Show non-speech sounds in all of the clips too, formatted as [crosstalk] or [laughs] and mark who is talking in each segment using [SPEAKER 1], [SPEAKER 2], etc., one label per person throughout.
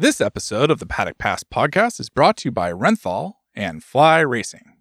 [SPEAKER 1] This episode of the Paddock Pass podcast is brought to you by Renthal and Fly Racing.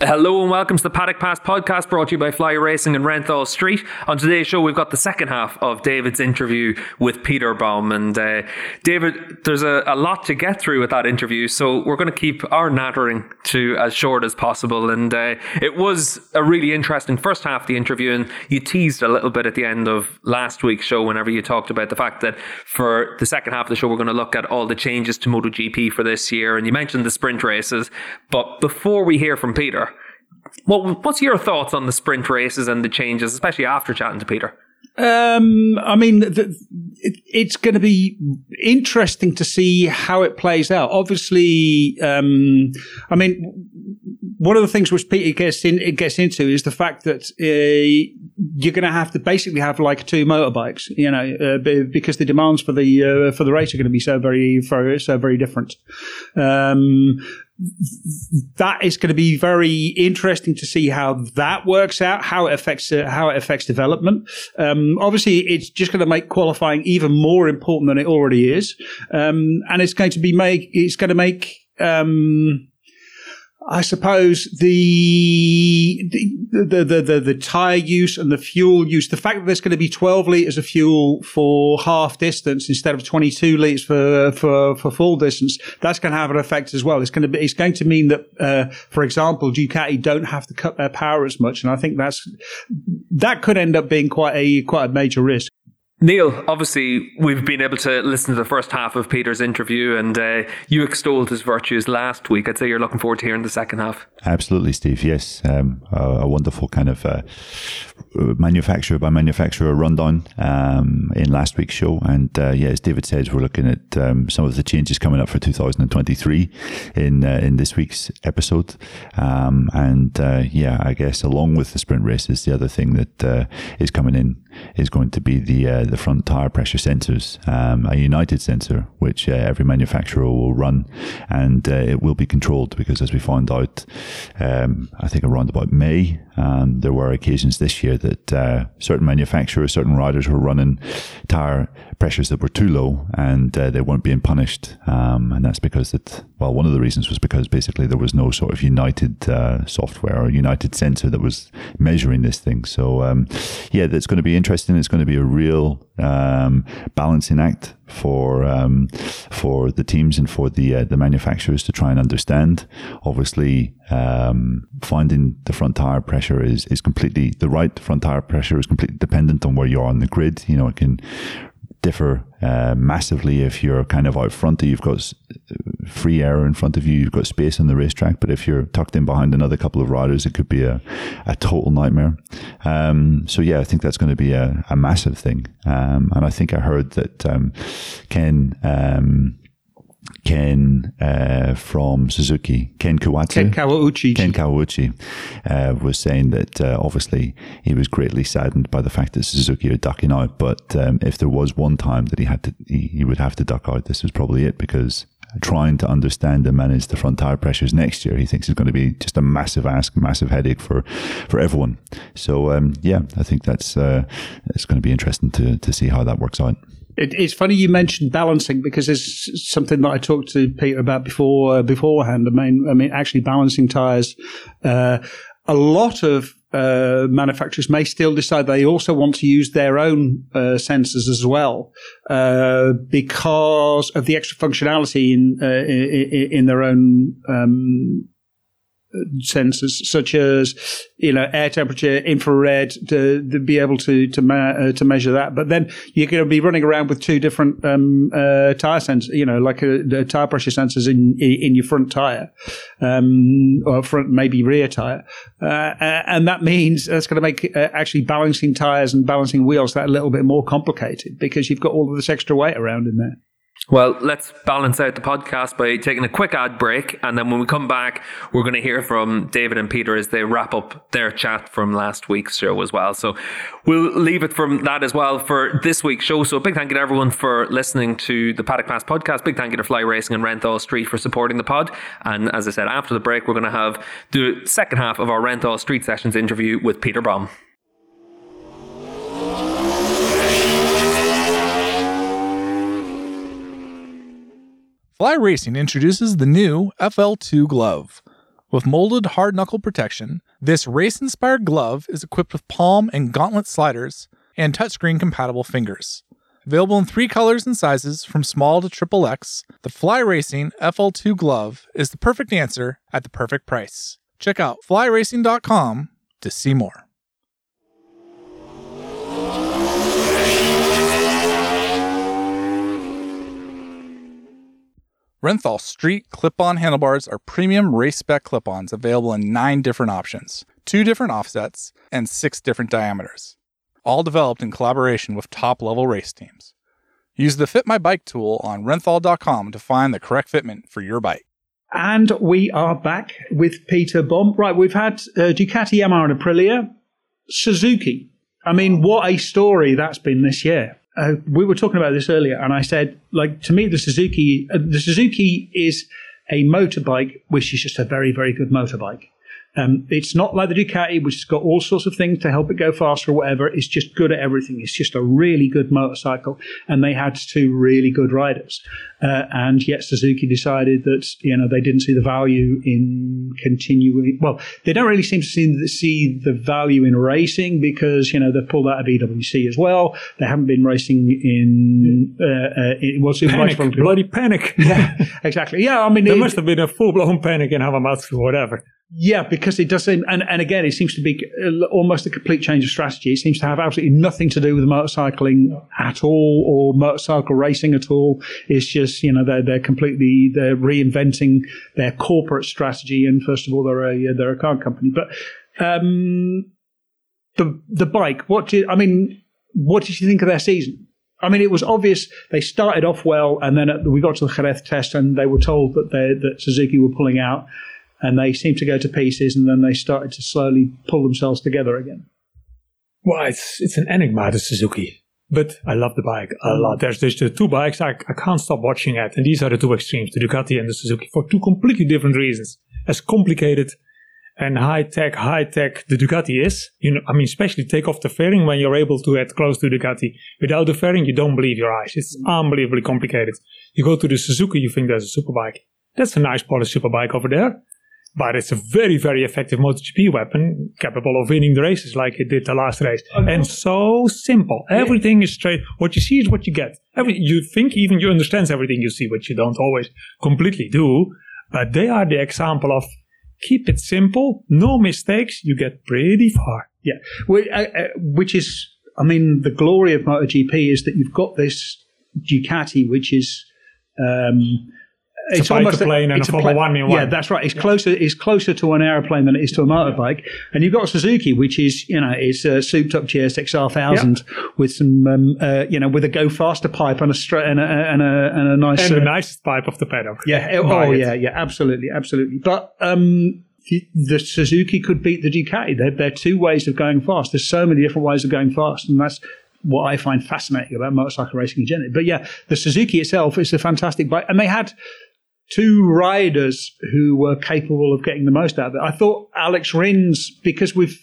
[SPEAKER 2] Hello and welcome to the Paddock Pass podcast brought to you by Fly Racing and Renthal Street. On today's show, we've got the second half of David's interview with Peter Bom. And uh, David, there's a, a, lot to get through with that interview, so we're going to keep our nattering to as short as possible. And uh, it was a really interesting first half of the interview, and you teased a little bit at the end of last week's show whenever you talked about the fact that for the second half of the show, we're going to look at all the changes to MotoGP for this year. And you mentioned the sprint races. But before we hear from Peter, what, what's your thoughts on the sprint races and the changes, especially after chatting to Peter?
[SPEAKER 3] Um, I mean, the, it, it's going to be interesting to see how it plays out. Obviously, um, I mean, one of the things which Peter gets in, it gets into is the fact that uh, you're going to have to basically have like two motorbikes, you know, uh, because the demands for the uh, for the race are going to be so very, so very different. Um, that is going to be very interesting to see how that works out, how it affects uh, how it affects development. Um, obviously, it's just going to make qualifying even more important than it already is, um, and it's going to be make it's going to make um, I suppose the the, the the the tire use and the fuel use, the fact that there's going to be 12 liters of fuel for half distance instead of 22 liters for for for full distance, that's going to have an effect as well. It's going to be it's going to mean that, uh, for example, Ducati don't have to cut their power as much, and I think that's that could end up being quite a quite a major risk.
[SPEAKER 2] Neil, obviously, we've been able to listen to the first half of Peter's interview, and uh, you extolled his virtues last week. I'd say you're looking forward to hearing the second half.
[SPEAKER 4] Absolutely, Steve. Yes, um, a, a, wonderful kind of uh, manufacturer by manufacturer rundown um, in last week's show. And uh, yeah, as David says, we're looking at um, some of the changes coming up for 2023 in uh, in this week's episode. Um, and uh, yeah, I guess along with the sprint races, the other thing that uh, is coming in is going to be the the front tire pressure sensors, um, a United sensor, which uh, every manufacturer will run, and uh, it will be controlled because, as we found out, um, I think around about May, um, there were occasions this year that uh, certain manufacturers, certain riders were running tire pressures that were too low, and uh, they weren't being punished, um, and that's because that well, one of the reasons was because basically there was no sort of United uh, software or United sensor that was measuring this thing. So um, yeah, that's going to be interesting. It's going to be a real um, balancing act for um, for the teams and for the uh, the manufacturers to try and understand. Obviously, um, finding the front tire pressure is is completely the right front tire pressure is completely dependent on where you are on the grid. You know, it can differ uh, massively if you're kind of out front. You've got free air in front of you. You've got space on the racetrack. But if you're tucked in behind another couple of riders, it could be a, a total nightmare. Um, so yeah, I think that's going to be a, a massive thing. Um, and I think I heard that um, Ken um, Ken uh, from Suzuki, Ken Kawatsu,
[SPEAKER 3] Ken Kawauchi,
[SPEAKER 4] Ken Kawauchi, uh, was saying that uh, obviously he was greatly saddened by the fact that Suzuki are ducking out. But um, if there was one time that he had to, he, he would have to duck out. This was probably it because trying to understand and manage the front tire pressures next year, he thinks is going to be just a massive ask, massive headache for for everyone. So um, yeah, I think that's uh, it's going to be interesting to to see how that works out.
[SPEAKER 3] It, it's funny you mentioned balancing because it's something that I talked to Peter about before uh, beforehand. I mean, I mean, actually balancing tires. Uh, a lot of uh, manufacturers may still decide they also want to use their own uh, sensors as well uh, because of the extra functionality in uh, in, in, their own um, sensors such as you know air temperature infrared to, to be able to to, ma- uh, to measure that. But then you're going to be running around with two different um, uh, tire sensors you know like a, a, tire pressure sensors in in your front tire um, or front maybe rear tire. Uh, and that means that's going to make uh, actually balancing tires and balancing wheels that a little bit more complicated because you've got all of this extra weight around in there
[SPEAKER 2] well, let's balance out the podcast by taking a quick ad break. And then when we come back, we're going to hear from David and Peter as they wrap up their chat from last week's show as well. So we'll leave it from that as well for this week's show. So big thank you to everyone for listening to the Paddock Pass podcast. Big thank you to Fly Racing and Renthal Street for supporting the pod. And as I said, after the break, we're going to have the second half of our Renthal Street Sessions interview with Peter Bom.
[SPEAKER 1] Fly Racing introduces the new FL2 glove. With molded hard knuckle protection, this race inspired glove is equipped with palm and gauntlet sliders and touchscreen compatible fingers. Available in three colors and sizes from small to triple X, the Fly Racing FL2 glove is the perfect answer at the perfect price. Check out flyracing.com to see more. Renthal Street clip on handlebars are premium race spec clip ons available in nine different options, two different offsets, and six different diameters. All developed in collaboration with top level race teams. Use the Fit My Bike tool on renthal.com to find the correct fitment for your bike.
[SPEAKER 3] And we are back with Peter Bom. Right, we've had uh, Ducati, Yamaha, and Aprilia. Suzuki. I mean, what a story that's been this year. Uh, we were talking about this earlier, and I said, like, to me, the Suzuki, uh, the Suzuki is a motorbike, which is just a very, very good motorbike. Um, it's not like the Ducati, which has got all sorts of things to help it go faster or whatever. It's just good at everything. It's just a really good motorcycle, and they had two really good riders. Uh, and yet Suzuki decided that you know they didn't see the value in continuing. Well, they don't really seem to see the, see the value in racing because you know they've pulled out of EWC as well. They haven't been racing in. Uh, uh, it was
[SPEAKER 5] panic, bloody panic. [laughs]
[SPEAKER 3] Yeah, exactly. Yeah, I mean,
[SPEAKER 5] there
[SPEAKER 3] it,
[SPEAKER 5] must have been a full blown panic in Hamamatsu or whatever.
[SPEAKER 3] Yeah, because it does seem, and, and again, it seems to be almost a complete change of strategy. It seems to have absolutely nothing to do with motorcycling at all or motorcycle racing at all. It's just, you know, they're, they're completely, they're reinventing their corporate strategy. And first of all, they're a, they're a car company. But, um, the, the bike, what did, I mean, what did you think of their season? I mean, it was obvious they started off well, and then we got to the Jerez test, and they were told that they, that Suzuki were pulling out and they seemed to go to pieces, and then they started to slowly pull themselves together again.
[SPEAKER 5] Well, it's it's an enigma, the Suzuki, but I love the bike a mm. lot. There's there's the two bikes I, I can't stop watching at, and these are the two extremes, the Ducati and the Suzuki, for two completely different reasons. As complicated and high tech, high tech the Ducati is, you know, I mean, especially take off the fairing when you're able to get close to the Ducati. Without the fairing, you don't believe your eyes. It's unbelievably complicated. You go to the Suzuki, you think there's a superbike. That's a nice polished superbike over there but it's a very, very effective MotoGP weapon, capable of winning the races like it did the last race. Okay. And so simple. Everything is straight. What you see is what you get. Every, you think even you understand everything you see, which you don't always completely do. But they are the example of keep it simple, no mistakes, you get pretty far.
[SPEAKER 3] Yeah, uh, uh, which is, I mean, the glory of MotoGP is that you've got this Ducati, which is um,
[SPEAKER 5] it's, almost a plane a, and a Formula One in
[SPEAKER 3] one. Yeah, that's right. It's yeah. closer. It's closer to an aeroplane than it is to a motorbike. And you've got Suzuki, which is you know it's a souped up GSXR thousand yeah. with some um, uh, you know with a go faster pipe and a straight and a, and a and a nice
[SPEAKER 5] and uh, the nicest pipe of the paddock.
[SPEAKER 3] Yeah. Oh yeah. Yeah. Absolutely. Absolutely. But um, the Suzuki could beat the Ducati. They're, they're two ways of going fast. There's so many different ways of going fast, and that's what I find fascinating about motorcycle racing in general. But yeah, the Suzuki itself is a fantastic bike, and they had two riders who were capable of getting the most out of it. I thought Alex Rins, because we've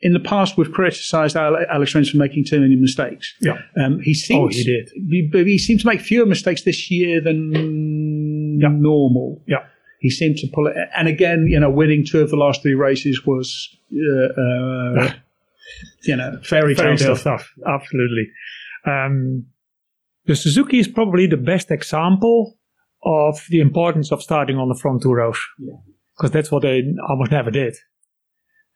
[SPEAKER 3] in the past we've criticised Alex Rins for making too many mistakes.
[SPEAKER 5] Yeah,
[SPEAKER 3] um, he seems
[SPEAKER 5] oh, he did.
[SPEAKER 3] He, he seemed to make fewer mistakes this year than yeah. normal.
[SPEAKER 5] Yeah.
[SPEAKER 3] He seemed to pull it, and again, you know, winning two of the last three races was, uh, uh, [laughs] you know, fairy tale stuff. stuff.
[SPEAKER 5] Absolutely. Um, the Suzuki is probably the best example of the importance of starting on the front two rows. Because that's what they almost never did.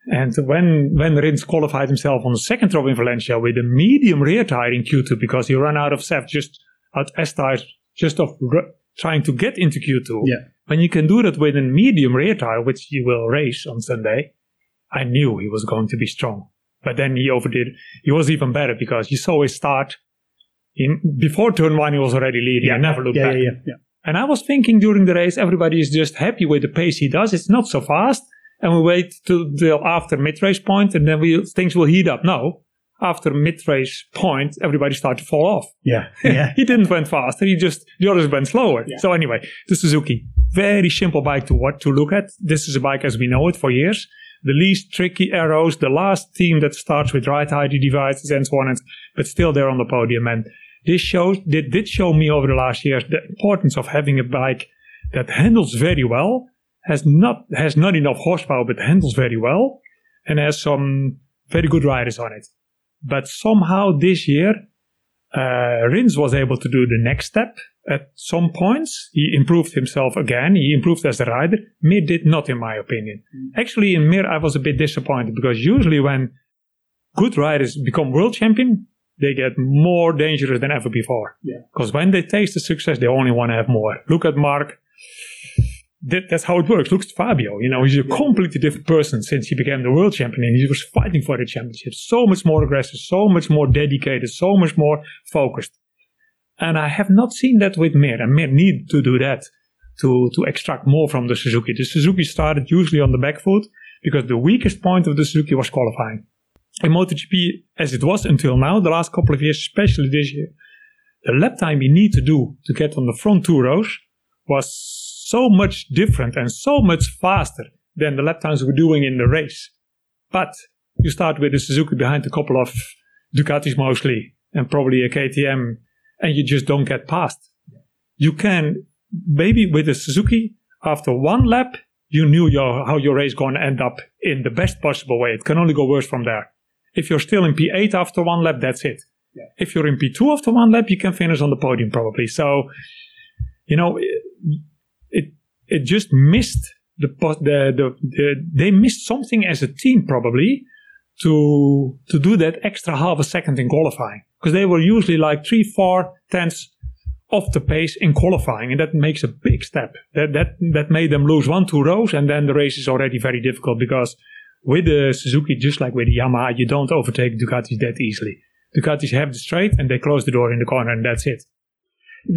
[SPEAKER 5] And when, when Rins qualified himself on the second row in Valencia with a medium rear tire in Q2 because he ran out of SEF just at S tires, just of r- trying to get into Q2.
[SPEAKER 3] Yeah.
[SPEAKER 5] When you can do that with a medium rear tire, which he will race on Sunday, I knew he was going to be strong. But then he overdid. He was even better because you saw his start. In, before turn one, he was already leading. Yeah. never looked
[SPEAKER 3] yeah,
[SPEAKER 5] back.
[SPEAKER 3] Yeah, yeah, yeah.
[SPEAKER 5] And I was thinking during the race, everybody is just happy with the pace he does. It's not so fast. And we wait till, till after mid-race point and then we, things will heat up. No. After mid-race point, everybody started to fall off.
[SPEAKER 3] Yeah. [laughs] Yeah.
[SPEAKER 5] he didn't went faster. He just, the others went slower. Yeah. So anyway, the Suzuki, very simple bike to what to look at. This is a bike as we know it for years. The least tricky arrows, the last team that starts with ride height devices and so on, and, but still they're on the podium. And this shows did, did show me over the last years the importance of having a bike that handles very well, has not has not enough horsepower but handles very well, and has some very good riders on it. But somehow this year, uh, Rins was able to do the next step at some points. He improved himself again. He improved as a rider. Mir did not, in my opinion. Actually, in Mir, I was a bit disappointed because usually when good riders become world champion, they get more dangerous than ever before.
[SPEAKER 3] Yeah.
[SPEAKER 5] Because when they taste the success, they only want to have more. Look at Mark. That, that's how it works. Look at Fabio. You know, he's a completely different person since he became the world champion and he was fighting for the championship. So much more aggressive, so much more dedicated, so much more focused. And I have not seen that with Mir. And Mir need to do that to, to extract more from the Suzuki. The Suzuki started usually on the back foot because the weakest point of the Suzuki was qualifying. In MotoGP, as it was until now, the last couple of years, especially this year, the lap time you need to do to get on the front two rows was so much different and so much faster than the lap times we're doing in the race. But you start with the Suzuki behind a couple of Ducatis mostly and probably a KTM and you just don't get past. You can, maybe with the Suzuki, after one lap, you knew your, how your race going to end up in the best possible way. It can only go worse from there. If you're still in P8 after one lap, that's it.
[SPEAKER 3] Yeah.
[SPEAKER 5] If you're in P2 after one lap, you can finish on the podium probably. So, you know, it it just missed the, the the, the they missed something as a team probably to to do that extra half a second in qualifying because they were usually like three four tenths off the pace in qualifying and that makes a big step that that that made them lose one two rows and then the race is already very difficult because with the Suzuki just like with the Yamaha you don't overtake Ducatis that easily Ducatis have the straight and they close the door in the corner and that's it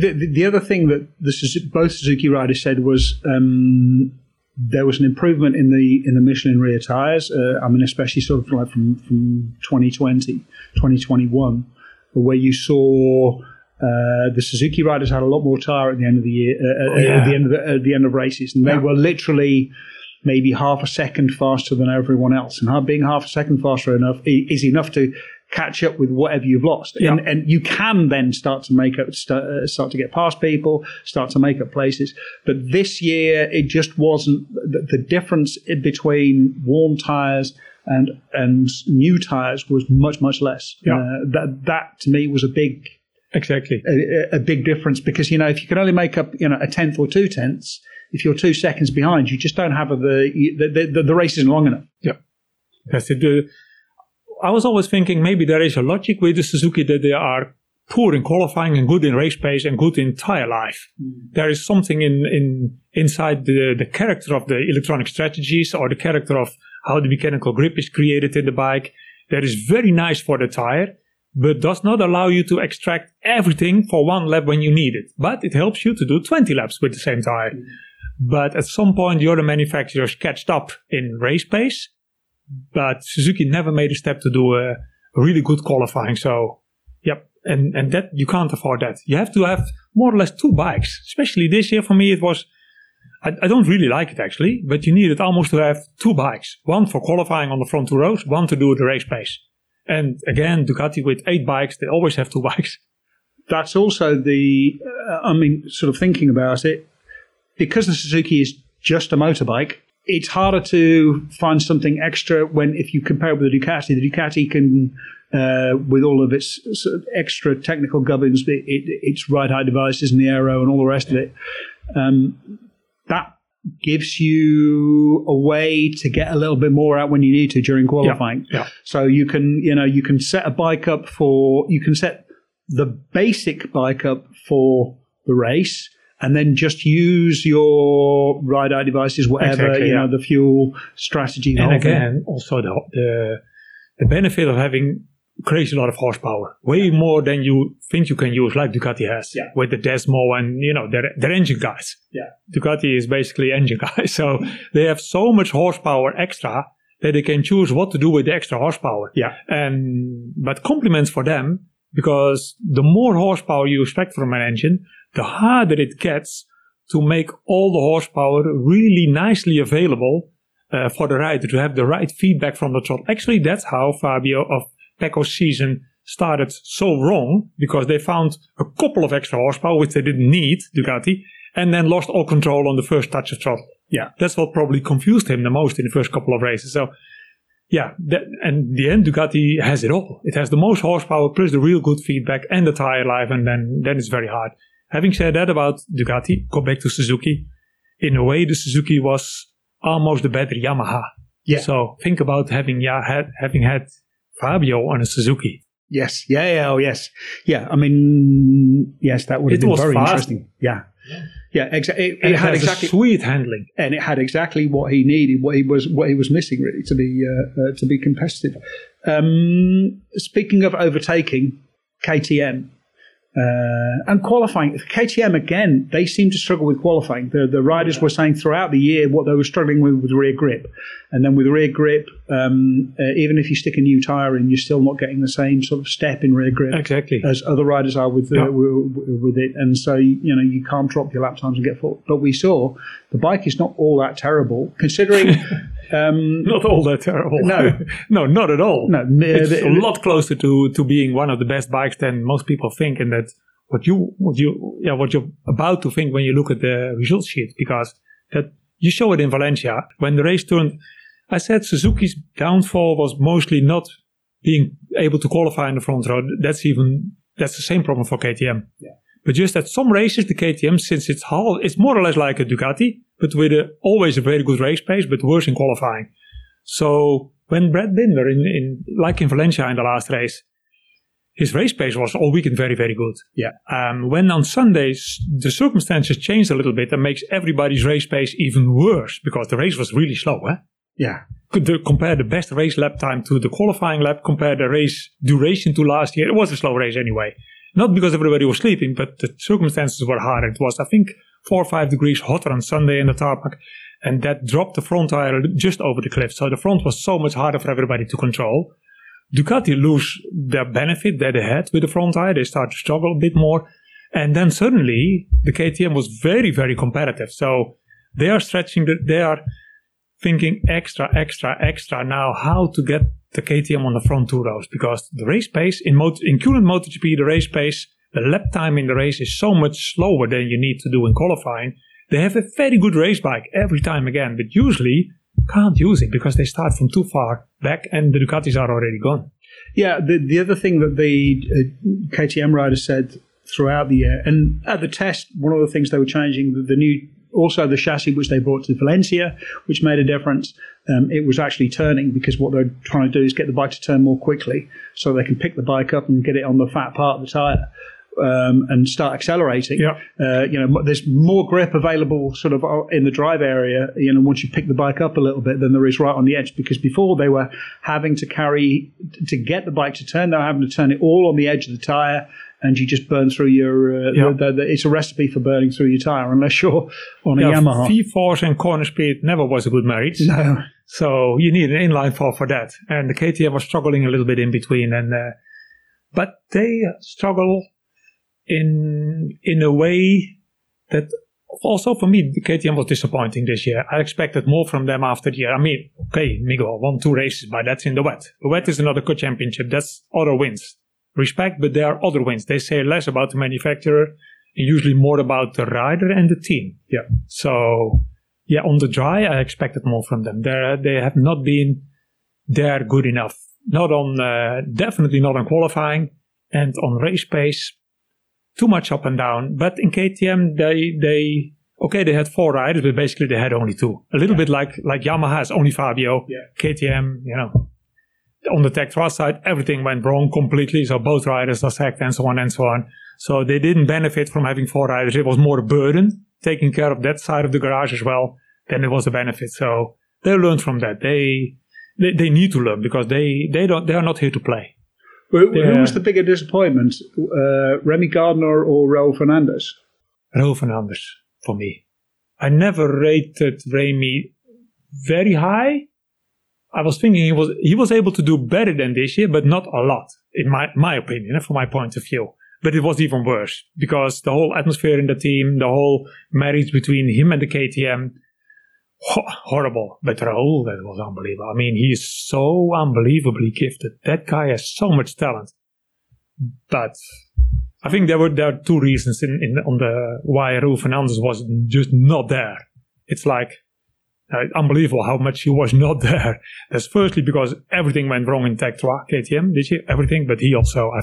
[SPEAKER 3] The, the, the other thing that the, both Suzuki riders said was um, there was an improvement in the in the Michelin rear tires. Uh, I mean, especially sort of like from from 2020, 2021, where you saw. Uh, the Suzuki riders had a lot more tire at the end of the year, uh, uh,
[SPEAKER 5] yeah.
[SPEAKER 3] at the end of the, at the end of races, and they
[SPEAKER 5] Yeah.
[SPEAKER 3] were literally maybe half a second faster than everyone else. And how being half a second faster enough is enough to catch up with whatever you've lost.
[SPEAKER 5] Yeah.
[SPEAKER 3] And, and you can then start to make up, start, uh, start to get past people, start to make up places. But this year, it just wasn't the, the difference between worn tires and and new tires was much much less.
[SPEAKER 5] Yeah.
[SPEAKER 3] Uh, that that to me was a big
[SPEAKER 5] exactly
[SPEAKER 3] a, a big difference because you know if you can only make up you know a tenth or two tenths, if you're two seconds behind, you just don't have a, the, the the the race isn't long enough. Yeah.
[SPEAKER 5] That's it. The- I was always thinking maybe there is a logic with the Suzuki that they are poor in qualifying and good in race pace and good in tire life. Mm. There is something in, in inside the, the character of the electronic strategies or the character of how the mechanical grip is created in the bike that is very nice for the tire, but does not allow you to extract everything for one lap when you need it. But it helps you to do 20 laps with the same tire. Mm. But at some point, the other manufacturers catched up in race pace but Suzuki never made a step to do a really good qualifying. So, yep, and and that you can't afford that. You have to have more or less two bikes. Especially this year for me, it was. I, I don't really like it actually, but you needed almost to have two bikes: one for qualifying on the front two rows, one to do the race pace. And again, Ducati with eight bikes, they always have two [laughs] bikes.
[SPEAKER 3] that's also the uh, i mean sort of thinking about it because the suzuki is just a motorbike it's harder to find something extra when if you compare it with the ducati the ducati can uh, with all of its sort of extra technical gubbins it, it, its ride height devices and the aero and all the rest of it um, that gives you a way to get a little bit more out when you need to during qualifying
[SPEAKER 5] yeah.
[SPEAKER 3] so you can, you know, you can set a bike up for, you can set the basic bike up for the race and then just use your ride height devices, whatever,
[SPEAKER 5] Exactly,
[SPEAKER 3] you
[SPEAKER 5] yeah.
[SPEAKER 3] know, the fuel strategy.
[SPEAKER 5] And
[SPEAKER 3] whole thing.
[SPEAKER 5] again, also the, the the benefit of having crazy lot of horsepower, way more than you think you can use, like Ducati has
[SPEAKER 3] Yeah.
[SPEAKER 5] with the Desmo and you know their their engine guys.
[SPEAKER 3] Yeah.
[SPEAKER 5] Ducati is basically engine [laughs] guys, so they have so much horsepower extra that they can choose what to do with the extra horsepower.
[SPEAKER 3] Yeah.
[SPEAKER 5] And but compliments for them because the more horsepower you expect from an engine, the harder it gets to make all the horsepower really nicely available uh, for the rider to have the right feedback from the throttle. Actually, that's how Fabio of Pecco's season started so wrong because they found a couple of extra horsepower, which they didn't need, Ducati, and then lost all control on the first touch of throttle.
[SPEAKER 3] Yeah.
[SPEAKER 5] That's what probably confused him the most in the first couple of races. So, yeah, that, and the end, Ducati has it all. It has the most horsepower plus the real good feedback and the tire life, and then, then it's very hard. Having said that about Ducati, go back to Suzuki. In a way, the Suzuki was almost the better Yamaha.
[SPEAKER 3] Yeah.
[SPEAKER 5] So think about having yeah, had, having had Fabio on a Suzuki.
[SPEAKER 3] Yes. Yeah. Yeah. Oh, yes. Yeah. I mean, yes, that would have
[SPEAKER 5] It
[SPEAKER 3] been
[SPEAKER 5] was
[SPEAKER 3] very
[SPEAKER 5] fast.
[SPEAKER 3] interesting. Yeah. Yeah. Exactly. It,
[SPEAKER 5] And
[SPEAKER 3] it had exactly,
[SPEAKER 5] sweet handling.
[SPEAKER 3] and it had exactly what he needed, what he was, what he was missing, really, to be uh, uh, to be competitive. Um, speaking of overtaking, KTM. Uh, and qualifying, KTM again, they seem to struggle with qualifying. The the riders were saying throughout the year what they were struggling with with rear grip, and then with rear grip, um, uh, even if you stick a new tire in, you're still not getting the same sort of step in rear grip
[SPEAKER 5] Exactly.
[SPEAKER 3] as other riders are with uh,
[SPEAKER 5] Yeah.
[SPEAKER 3] w- w- with it, and so you know you can't drop your lap times and get full. But we saw the bike is not all that terrible considering. [laughs] um,
[SPEAKER 5] not all that terrible.
[SPEAKER 3] No. [laughs]
[SPEAKER 5] no, not at all.
[SPEAKER 3] no,
[SPEAKER 5] it's
[SPEAKER 3] the-
[SPEAKER 5] a lot closer to, to being one of the best bikes than most people think, and that what you what you yeah what you're about to think when you look at the result sheet because that you show it in Valencia when the race turned. I said Suzuki's downfall was mostly not being able to qualify in the front row. That's even that's the same problem for KTM. Yeah. But just at some races, the KTM, since it's hull, it's more or less like a Ducati, but with a, always a very good race pace, but worse in qualifying. So when Brad Binder, in, in like in Valencia in the last race, his race pace was all weekend very, very good.
[SPEAKER 3] Yeah.
[SPEAKER 5] Um, when on Sundays the circumstances changed a little bit, that makes everybody's race pace even worse because the race was really slow. Eh?
[SPEAKER 3] yeah,
[SPEAKER 5] Could the, compare the best race lap time to the qualifying lap, compare the race duration to last year. It was a slow race anyway. Not because everybody was sleeping, but the circumstances were hard. It was, I think, four or five degrees hotter on Sunday in the tarmac, and that dropped the front tire just over the cliff. So the front was so much harder for everybody to control. Ducati lose their benefit that they had with the front tire. They start to struggle a bit more. And then suddenly the KTM was very, very competitive. So they are stretching, the, they are thinking extra, extra, extra now how to get the KTM on the front two rows because the race pace in, mot- in current MotoGP, the race pace, the lap time in the race is so much slower than you need to do in qualifying. They have a very good race bike every time again, but usually can't use it because they start from too far back and the Ducatis are already gone.
[SPEAKER 3] yeah. The the other thing that the uh, KTM rider said throughout the year, and at the test, one of the things they were changing the, the new. Also, the chassis which they brought to Valencia, which made a difference, um, it was actually turning because what they're trying to do is get the bike to turn more quickly so they can pick the bike up and get it on the fat part of the tyre. Um, and start accelerating.
[SPEAKER 5] Yeah.
[SPEAKER 3] Uh, you know, there's more grip available sort of uh, in the drive area. You know, once you pick the bike up a little bit than there is right on the edge. Because before they were having to carry to get the bike to turn, they were having to turn it all on the edge of the tire. And you just burn through your. Uh,
[SPEAKER 5] Yeah.
[SPEAKER 3] the, the, it's a recipe for burning through your tire, unless you're on a
[SPEAKER 5] Yeah,
[SPEAKER 3] Yamaha.
[SPEAKER 5] V-four and corner speed never was a good marriage.
[SPEAKER 3] no,
[SPEAKER 5] So you need an inline four for that. And the KTM was struggling a little bit in between. And uh, but they struggle in in a way that also for me the KTM was disappointing this year. I expected more from them after the year. I mean, okay, Miguel won two races, but that's in the wet. The wet is another good championship. That's other wins. Respect, but there are other wins. They say less about the manufacturer and usually more about the rider and the team.
[SPEAKER 3] Yeah.
[SPEAKER 5] So yeah, on the dry, I expected more from them. They they have not been there good enough. Not on uh, definitely not on qualifying and on race pace. Too much up and down. But in KTM, they they okay they had four riders, but basically they had only two. A little bit like like Yamaha has only Fabio.
[SPEAKER 3] Yeah.
[SPEAKER 5] KTM, you know. On the Tech 3 side, everything went wrong completely. So both riders are sacked and so on and so on. So they didn't benefit from having four riders. It was more a burden taking care of that side of the garage as well than it was a benefit. So they learned from that. They they, they need to learn because they, they don't they are not here to play.
[SPEAKER 3] Who, who was the bigger disappointment, uh, Remy Gardner or Raul Fernandez?
[SPEAKER 5] Raul Fernandez for me. I never rated Remy very high. I was thinking he was he was able to do better than this year, but not a lot, in my my opinion, from my point of view. But it was even worse because the whole atmosphere in the team, the whole marriage between him and the KTM, horrible. But Raul, that was unbelievable. I mean, he is so unbelievably gifted. That guy has so much talent. But I think there were there are two reasons in, in on the why Raul Fernandez was just not there. It's like uh, unbelievable how much he was [laughs] not there. That's firstly because everything went wrong in Tech 3 KTM, did you? Everything, but he also. I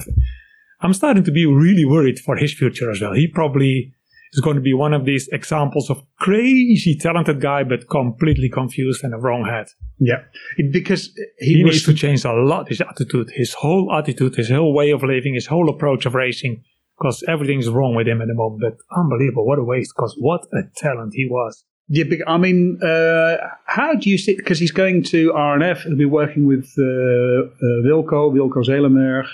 [SPEAKER 5] I'm starting to be really worried for his future as well. He probably is going to be one of these examples of crazy talented guy, but completely confused and a wrong head.
[SPEAKER 3] Yeah, because he,
[SPEAKER 5] He needs to change a lot his attitude, his whole attitude, his whole way of living, his whole approach of racing, because everything's wrong with him at the moment. But unbelievable, what a waste! Because what a talent he was.
[SPEAKER 3] Yeah, I mean, uh, how do you see? Because he's going to RNF. He'll be working with uh, uh, Wilco, Wilco Zeelenberg,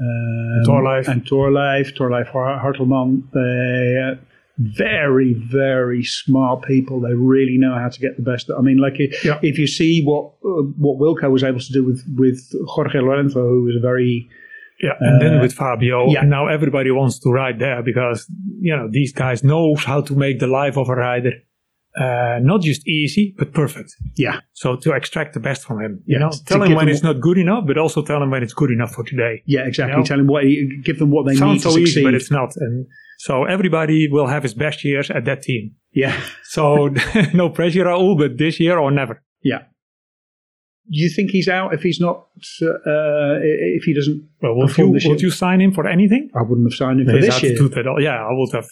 [SPEAKER 3] um,
[SPEAKER 5] Torleif.
[SPEAKER 3] and Torleif, Torleif Har- Hartelman. They very, very smart people. They really know how to get the best. I mean, like if,
[SPEAKER 5] Yeah.
[SPEAKER 3] if you see what uh, what Wilco was able to do with with Jorge Lorenzo, who was a very
[SPEAKER 5] Yeah, and
[SPEAKER 3] Uh,
[SPEAKER 5] then with Fabio,
[SPEAKER 3] yeah.
[SPEAKER 5] and now everybody wants to ride there because you know these guys knows how to make the life of a rider uh, not just easy but perfect.
[SPEAKER 3] yeah
[SPEAKER 5] So to extract the best from him, you
[SPEAKER 3] Yeah,
[SPEAKER 5] know, tell him when it's not good enough, but also tell him when it's good enough for today.
[SPEAKER 3] yeah exactly.
[SPEAKER 5] You know?
[SPEAKER 3] Tell him what give them what they need
[SPEAKER 5] Sounds
[SPEAKER 3] to
[SPEAKER 5] so easy,
[SPEAKER 3] succeed.
[SPEAKER 5] but it's not. And so everybody will have his best years at that team.
[SPEAKER 3] yeah.
[SPEAKER 5] So [laughs] no pressure, Raul, but this year or never.
[SPEAKER 3] Yeah. Do you think he's out if he's not? Uh, if he doesn't
[SPEAKER 5] Well, would you, would you sign him for anything?
[SPEAKER 3] I wouldn't have signed him for
[SPEAKER 5] His
[SPEAKER 3] this year.
[SPEAKER 5] attitude at all. Yeah, I would have.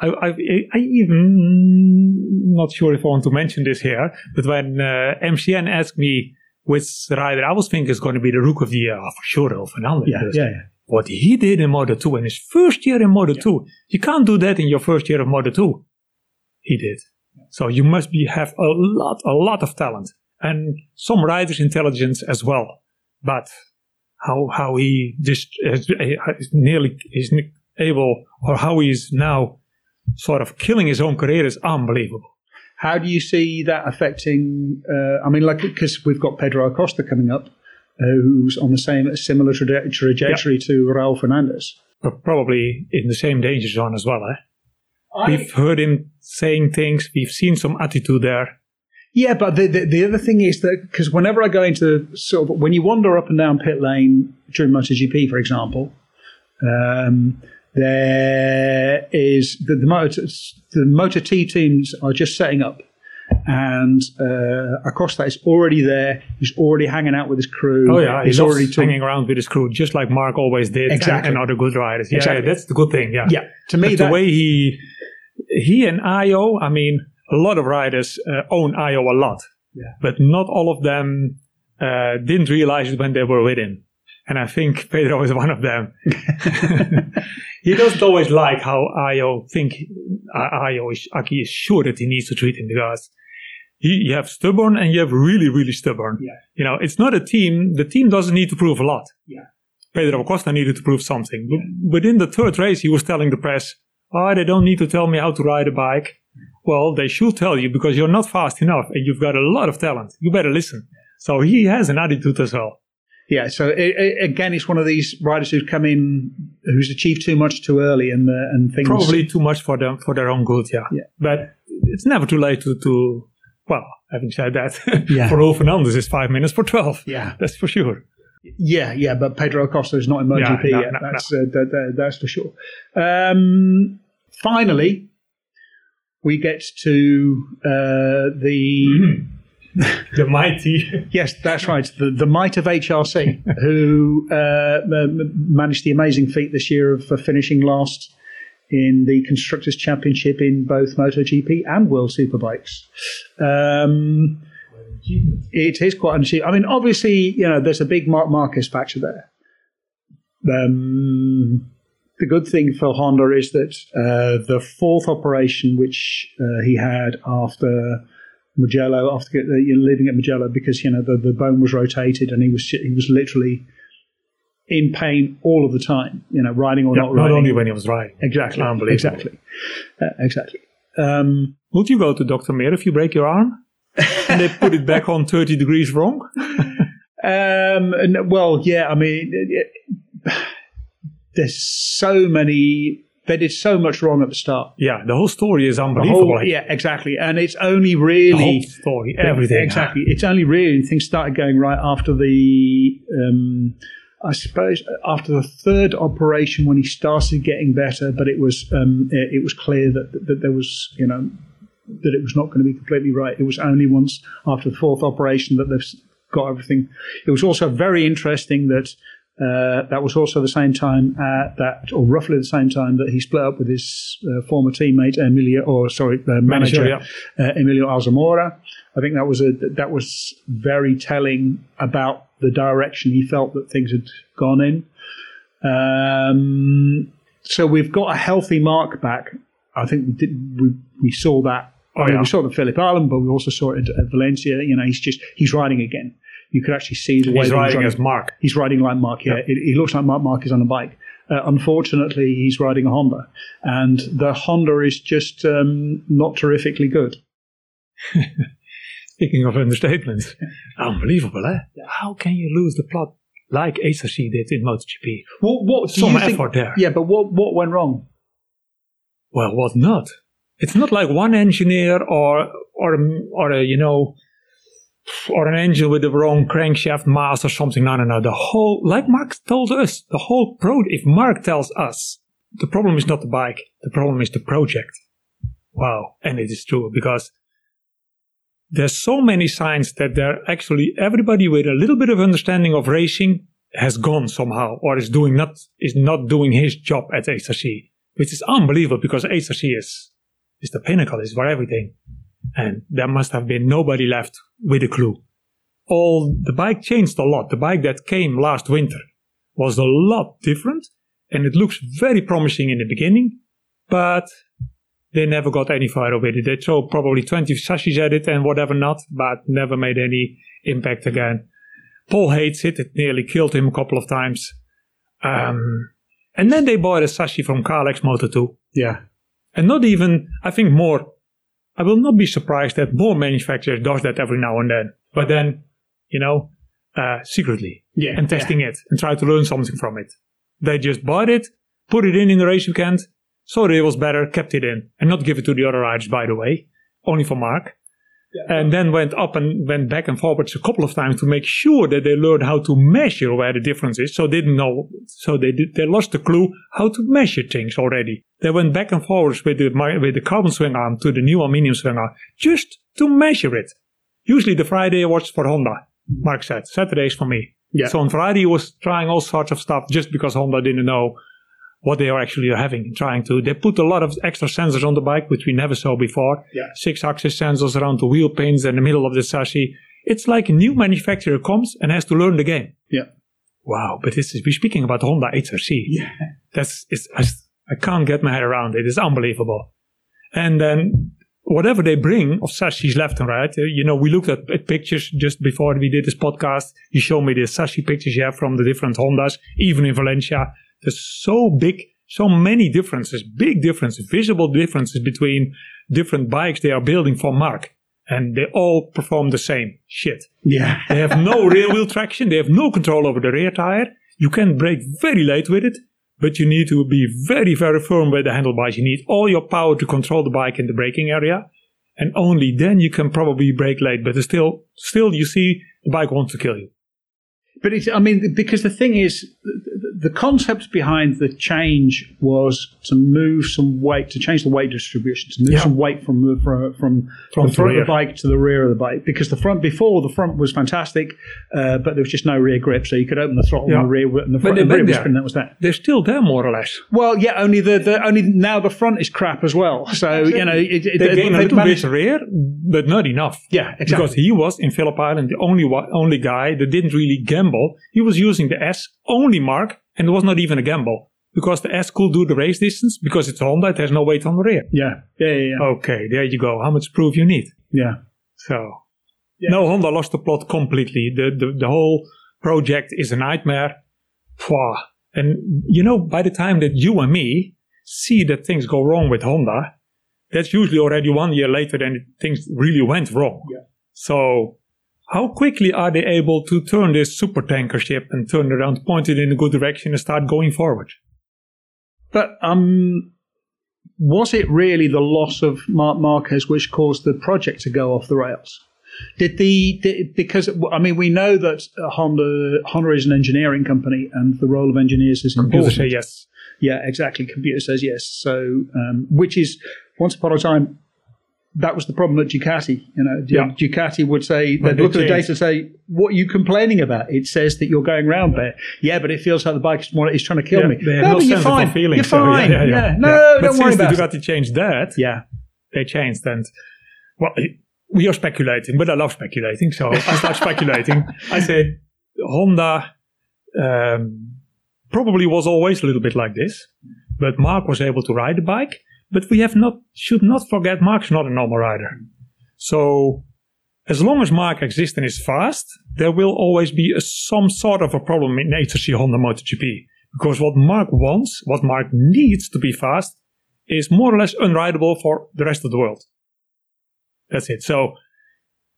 [SPEAKER 5] I, I, I even not sure if I want to mention this here, but when uh, MCN asked me which rider I was thinking is going to be the Rook of the Year, oh, for sure, Raul Fernandez.
[SPEAKER 3] Yeah, yeah, yeah.
[SPEAKER 5] What he did in Moto 2 in his first year in Moto 2, you can't do that in your first year of Moto 2. He did. So you must be have a lot, a lot of talent and some riders' intelligence as well. But how how he just is, is nearly is able, or how he is now sort of killing his own career is unbelievable.
[SPEAKER 3] How do you see that affecting? Uh, I mean, like because we've got Pedro Acosta coming up, uh, who's on the same similar traje- trajectory to Raul Fernandez.
[SPEAKER 5] But probably in the same danger zone as well. Eh? We've heard him saying things. We've seen some attitude there.
[SPEAKER 3] Yeah, but the, the, the other thing is that because whenever I go into sort of when you wander up and down pit lane during MotoGP, for example, um, there is the the motor the Motor T teams are just setting up, and uh, Acosta is already there. He's already hanging out with his crew.
[SPEAKER 5] Oh yeah,
[SPEAKER 3] he's
[SPEAKER 5] he's
[SPEAKER 3] already
[SPEAKER 5] already hanging around with his crew, just like Mark always did, and-
[SPEAKER 3] Exactly.
[SPEAKER 5] and, other good riders. Yeah,
[SPEAKER 3] Exactly.
[SPEAKER 5] that's the good thing. Yeah,
[SPEAKER 3] Yeah, to me that
[SPEAKER 5] the way he he and Ajo, I mean, a lot of riders uh, own Ajo a lot,
[SPEAKER 3] Yeah.
[SPEAKER 5] but not all of them uh, didn't realize it when they were with him. And I think Pedro is one of them. [laughs] he doesn't always like how Ajo think uh, Ajo is, Aki is sure that he needs to treat him because he, you have stubborn and you have really, really stubborn.
[SPEAKER 3] Yeah.
[SPEAKER 5] You know, it's not a team. The team doesn't need to prove a lot.
[SPEAKER 3] Yeah.
[SPEAKER 5] Pedro Acosta needed to prove something. But Within the third race, he was telling the press, oh, they don't need to tell me how to ride a bike. Well, they should tell you because you're not fast enough and you've got a lot of talent. You better listen. So he has an attitude as well.
[SPEAKER 3] Yeah, so i i again, it's one of these riders who's come in, who's achieved too much too early, and uh, and things.
[SPEAKER 5] Probably too much for them for their own good, yeah.
[SPEAKER 3] Yeah.
[SPEAKER 5] But it's never too late to, to well, having said that, [laughs]
[SPEAKER 3] Yeah.
[SPEAKER 5] for Raul Fernandez is five minutes for 12.
[SPEAKER 3] Yeah.
[SPEAKER 5] That's for sure.
[SPEAKER 3] Yeah, yeah, but Pedro Acosta is not in MotoGP
[SPEAKER 5] Yeah, no,
[SPEAKER 3] yet.
[SPEAKER 5] no,
[SPEAKER 3] that's Uh, that, that- that's for sure. Um, finally, we get to uh, the [laughs]
[SPEAKER 5] The mighty. [laughs]
[SPEAKER 3] yes, that's right, the the might of HRC, [laughs] who uh, managed the amazing feat this year of finishing last in the constructors' championship in both MotoGP and World Superbikes. Um, it is quite an achievement. I mean, obviously, you know, there's a big Mark Marquez factor there. Um, the good thing for Honda is that uh, the fourth operation, which uh, he had after Mugello, after uh, you know, living at Mugello, because you know the, the bone was rotated and he was he was literally in pain all of the time. You know, riding or
[SPEAKER 5] Yeah,
[SPEAKER 3] not
[SPEAKER 5] not
[SPEAKER 3] riding.
[SPEAKER 5] only when he was riding.
[SPEAKER 3] exactly,
[SPEAKER 5] Unbelievable.
[SPEAKER 3] exactly, uh, exactly. Um,
[SPEAKER 5] Would you go to Dr. Mir if you break your arm? and they put it back on 30 degrees wrong? [laughs]
[SPEAKER 3] Um, well, yeah, I mean, it, it- there's so many. They did so much wrong at the start.
[SPEAKER 5] Yeah, the whole story is unbelievable.
[SPEAKER 3] whole- yeah, exactly. And it's only
[SPEAKER 5] the whole
[SPEAKER 3] really
[SPEAKER 5] story, everything.
[SPEAKER 3] exactly. It's only really things started going right after the um, I suppose after the third operation, when he started getting better, but it was um, it, it was clear that, that that there was you know that it was not going to be completely right. It was only once after the fourth operation that they've got everything. It was also very interesting that uh, that was also the same time uh, that, or roughly the same time that he split up with his uh, former teammate Emilio, or sorry, uh, manager,
[SPEAKER 5] Manager,
[SPEAKER 3] uh, Emilio Alzamora. I think that was a that was very telling about the direction he felt that things had gone in. Um, so we've got a healthy mark back. I think we did. We, we saw that. I mean,
[SPEAKER 5] yeah.
[SPEAKER 3] We saw it at Phillip Island, but we also saw it at Valencia. You know, he's just he's riding again. You could actually see the way
[SPEAKER 5] He's riding
[SPEAKER 3] running.
[SPEAKER 5] as Mark.
[SPEAKER 3] He's riding like Mark. Yeah, It, he looks like Mark Marquez on a bike. Uh, unfortunately, he's riding a Honda, and the Honda is just um, not terrifically good. [laughs]
[SPEAKER 5] Speaking of understatements, [laughs] unbelievable, eh? How can you lose the plot like HRC did in MotoGP?
[SPEAKER 3] What? What?
[SPEAKER 5] Some
[SPEAKER 3] you think,
[SPEAKER 5] effort there.
[SPEAKER 3] Yeah, but what? What went wrong?
[SPEAKER 5] Well, what not? It's not like one engineer or or or a, you know or an engine with the wrong crankshaft mass or something. No, no, no. The whole, like Mark told us, the whole pro. If Mark tells us the problem is not the bike, the problem is the project. Wow, and it is true because there's so many signs that there actually everybody with a little bit of understanding of racing has gone somehow or is doing not is not doing his job at HRC, which is unbelievable because HRC is is the pinnacle, is for everything. And there must have been nobody left with a clue. All the bike changed a lot. The bike that came last winter was a lot different and it looks very promising in the beginning, but they never got any further with it. They throw probably 20 chassis at it and whatever not, but never made any impact again. Pol hates it. It nearly killed him a couple of times. Um, and then they bought a chassis from Kalex Moto 2.
[SPEAKER 3] Yeah,
[SPEAKER 5] And not even, I think more, I will not be surprised that more manufacturers does that every now and then. But then, you know, uh, secretly.
[SPEAKER 3] Yeah,
[SPEAKER 5] And testing it and try to learn something from it. They just bought it, put it in in the race weekend, saw that it was better, kept it in. And not give it to the other riders, by the way. Only for Mark. And then went up and went back and forwards a couple of times to make sure that they learned how to measure where the difference is. So they didn't know. So they did, they lost the clue how to measure things already. They went back and forwards with the with the carbon swing arm to the new aluminium swing arm just to measure it. Usually the Friday was for Honda. Mark said Saturdays for me.
[SPEAKER 3] Yeah.
[SPEAKER 5] So on Friday he was trying all sorts of stuff just because Honda didn't know what they are actually having and trying to. They put a lot of extra sensors on the bike, which we never saw before.
[SPEAKER 3] Yeah.
[SPEAKER 5] Six axis sensors around the wheel pins and the middle of the chassis. It's like a new manufacturer comes and has to learn the game.
[SPEAKER 3] yeah,
[SPEAKER 5] Wow, but this is, we're speaking about Honda HRC.
[SPEAKER 3] yeah.
[SPEAKER 5] That's, it's, I, I can't get my head around it. It's unbelievable. And then whatever they bring of chassis left and right, uh, you know, we looked at, at pictures just before we did this podcast. You showed me the chassis pictures you have from the different Hondas, even in Valencia. There's so big, so many differences, big differences, visible differences between different bikes they are building for Mark. And they all perform the same shit.
[SPEAKER 3] Yeah.
[SPEAKER 5] They have no [laughs] rear wheel traction. They have no control over the rear tire. You can brake very late with it, but you need to be very, very firm with the handlebars. You need all your power to control the bike in the braking area. And only then you can probably brake late. But still, still you see the bike wants to kill you.
[SPEAKER 3] But it's, I mean, because the thing is, the, the concept behind the change was to move some weight, to change the weight distribution, to move
[SPEAKER 5] Yeah.
[SPEAKER 3] some weight from from from,
[SPEAKER 5] From
[SPEAKER 3] the front
[SPEAKER 5] rear.
[SPEAKER 3] of the bike to the rear of the bike. Because the front before the front was fantastic, uh, but there was just no rear grip, so you could open the throttle
[SPEAKER 5] Yeah.
[SPEAKER 3] and the rear and the front and rear
[SPEAKER 5] been
[SPEAKER 3] was spinning. That was that.
[SPEAKER 5] They're still there more or less.
[SPEAKER 3] Well, yeah, only the, the only now the front is crap as well. So you know, it, it,
[SPEAKER 5] They gain a little
[SPEAKER 3] managed-
[SPEAKER 5] bit rear, but not enough.
[SPEAKER 3] Yeah, exactly.
[SPEAKER 5] Because he was in Phillip Island the only one, only guy that didn't really gamble. He was using the S only mark, and it was not even a gamble because the S could do the race distance because it's Honda. It has no weight on the rear.
[SPEAKER 3] yeah, yeah, yeah, yeah.
[SPEAKER 5] Okay, there you go. How much proof you need?
[SPEAKER 3] yeah.
[SPEAKER 5] So, no, Honda lost the plot completely. The, the the whole project is a nightmare. Pwah. And you know, by the time that you and me see that things go wrong with Honda, that's usually already one year later than things really went wrong.
[SPEAKER 3] Yeah.
[SPEAKER 5] So, how quickly are they able to turn this super tanker ship and turn it around, point it in a good direction, and start going forward?
[SPEAKER 3] But um, was it really the loss of Mark Marquez which caused the project to go off the rails? Did the, did, because I mean we know that Honda Honda is an engineering company and the role of engineers is
[SPEAKER 5] Computer
[SPEAKER 3] important.
[SPEAKER 5] yes.
[SPEAKER 3] Yeah, exactly. Computer says yes. So, um, which is once upon a time, that was the problem at Ducati. You know,
[SPEAKER 5] Yeah.
[SPEAKER 3] Ducati would say they'd look at the data and say, "What are you complaining about? It says that you're going round there. Yeah, but it feels like the bike is, trying to kill
[SPEAKER 5] Yeah,
[SPEAKER 3] me. no, but you're fine.
[SPEAKER 5] feeling.
[SPEAKER 3] You're
[SPEAKER 5] so,
[SPEAKER 3] fine.
[SPEAKER 5] Yeah, yeah, yeah.
[SPEAKER 3] No,
[SPEAKER 5] Yeah.
[SPEAKER 3] don't
[SPEAKER 5] but
[SPEAKER 3] worry
[SPEAKER 5] since
[SPEAKER 3] about it.
[SPEAKER 5] Ducati changed that,
[SPEAKER 3] Yeah,
[SPEAKER 5] they changed and well we are speculating but i love speculating so i start speculating [laughs] i said honda um, probably was always a little bit like this but mark was able to ride the bike but we have not should not forget mark's not a normal rider so as long as mark exists and is fast there will always be a, some sort of a problem in HRC honda MotoGP because what mark wants what mark needs to be fast is more or less unrideable for the rest of the world. That's it. So,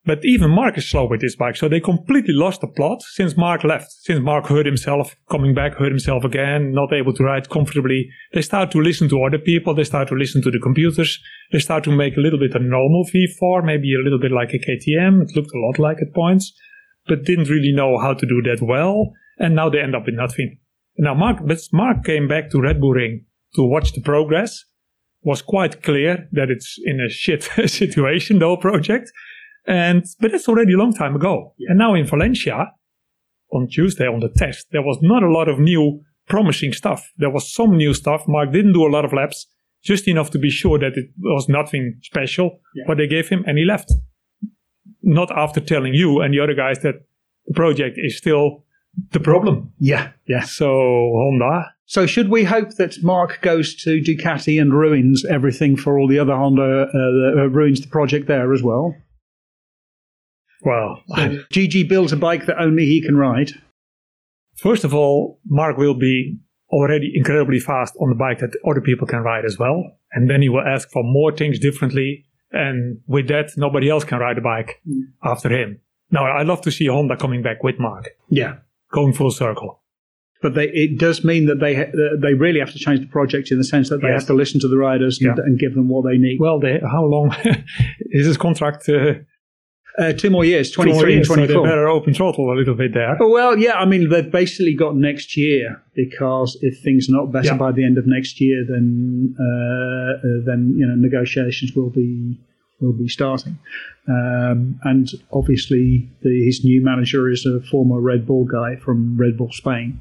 [SPEAKER 5] but even Mark is slow with this bike. So they completely lost the plot since Mark left. Since Mark hurt himself, coming back, hurt himself again, not able to ride comfortably. They start to listen to other people. They start to listen to the computers. They start to make a little bit a normal V4, maybe a little bit like a KTM. It looked a lot like at points, but didn't really know how to do that well. And now they end up with nothing. Now Mark, but Mark came back to Red Bull Ring to watch the progress was quite clear that it's in a shit [laughs] situation, the whole project. And but that's already a long time ago. And now in Valencia, on Tuesday on the test, there was not a lot of new promising stuff. There was some new stuff. Mark didn't do a lot of laps, just enough to be sure that it was nothing special what they gave him, and he left. Not after telling you and the other guys that the project is still the problem.
[SPEAKER 3] yeah, yeah.
[SPEAKER 5] So Honda,
[SPEAKER 3] So should we hope that Mark goes to Ducati and ruins everything for all the other Honda, uh, uh, ruins the project there as well?
[SPEAKER 5] Well,
[SPEAKER 3] Gigi [laughs] builds a bike that only he can ride.
[SPEAKER 5] First of all, Mark will be already incredibly fast on the bike that other people can ride as well. And then he will ask for more things differently. And with that, nobody else can ride the bike after him. Now, I love to see Honda coming back with Mark,
[SPEAKER 3] Yeah.
[SPEAKER 5] going full circle.
[SPEAKER 3] But they, it does mean that they ha- they really have to change the project in the sense that they
[SPEAKER 5] Yes.
[SPEAKER 3] have to listen to the riders and,
[SPEAKER 5] Yeah.
[SPEAKER 3] and give them what they need.
[SPEAKER 5] Well, they, how long [laughs] is his contract? Uh,
[SPEAKER 3] Uh, two more years,
[SPEAKER 5] two more
[SPEAKER 3] 23 and
[SPEAKER 5] years, so they
[SPEAKER 3] 24.
[SPEAKER 5] better open throttle a little bit there.
[SPEAKER 3] Well, yeah, I mean, they've basically got next year because if things are not better
[SPEAKER 5] Yeah.
[SPEAKER 3] by the end of next year, then uh, uh, then you know negotiations will be will be starting. Um, and obviously, the, his new manager is a former Red Bull guy from Red Bull Spain.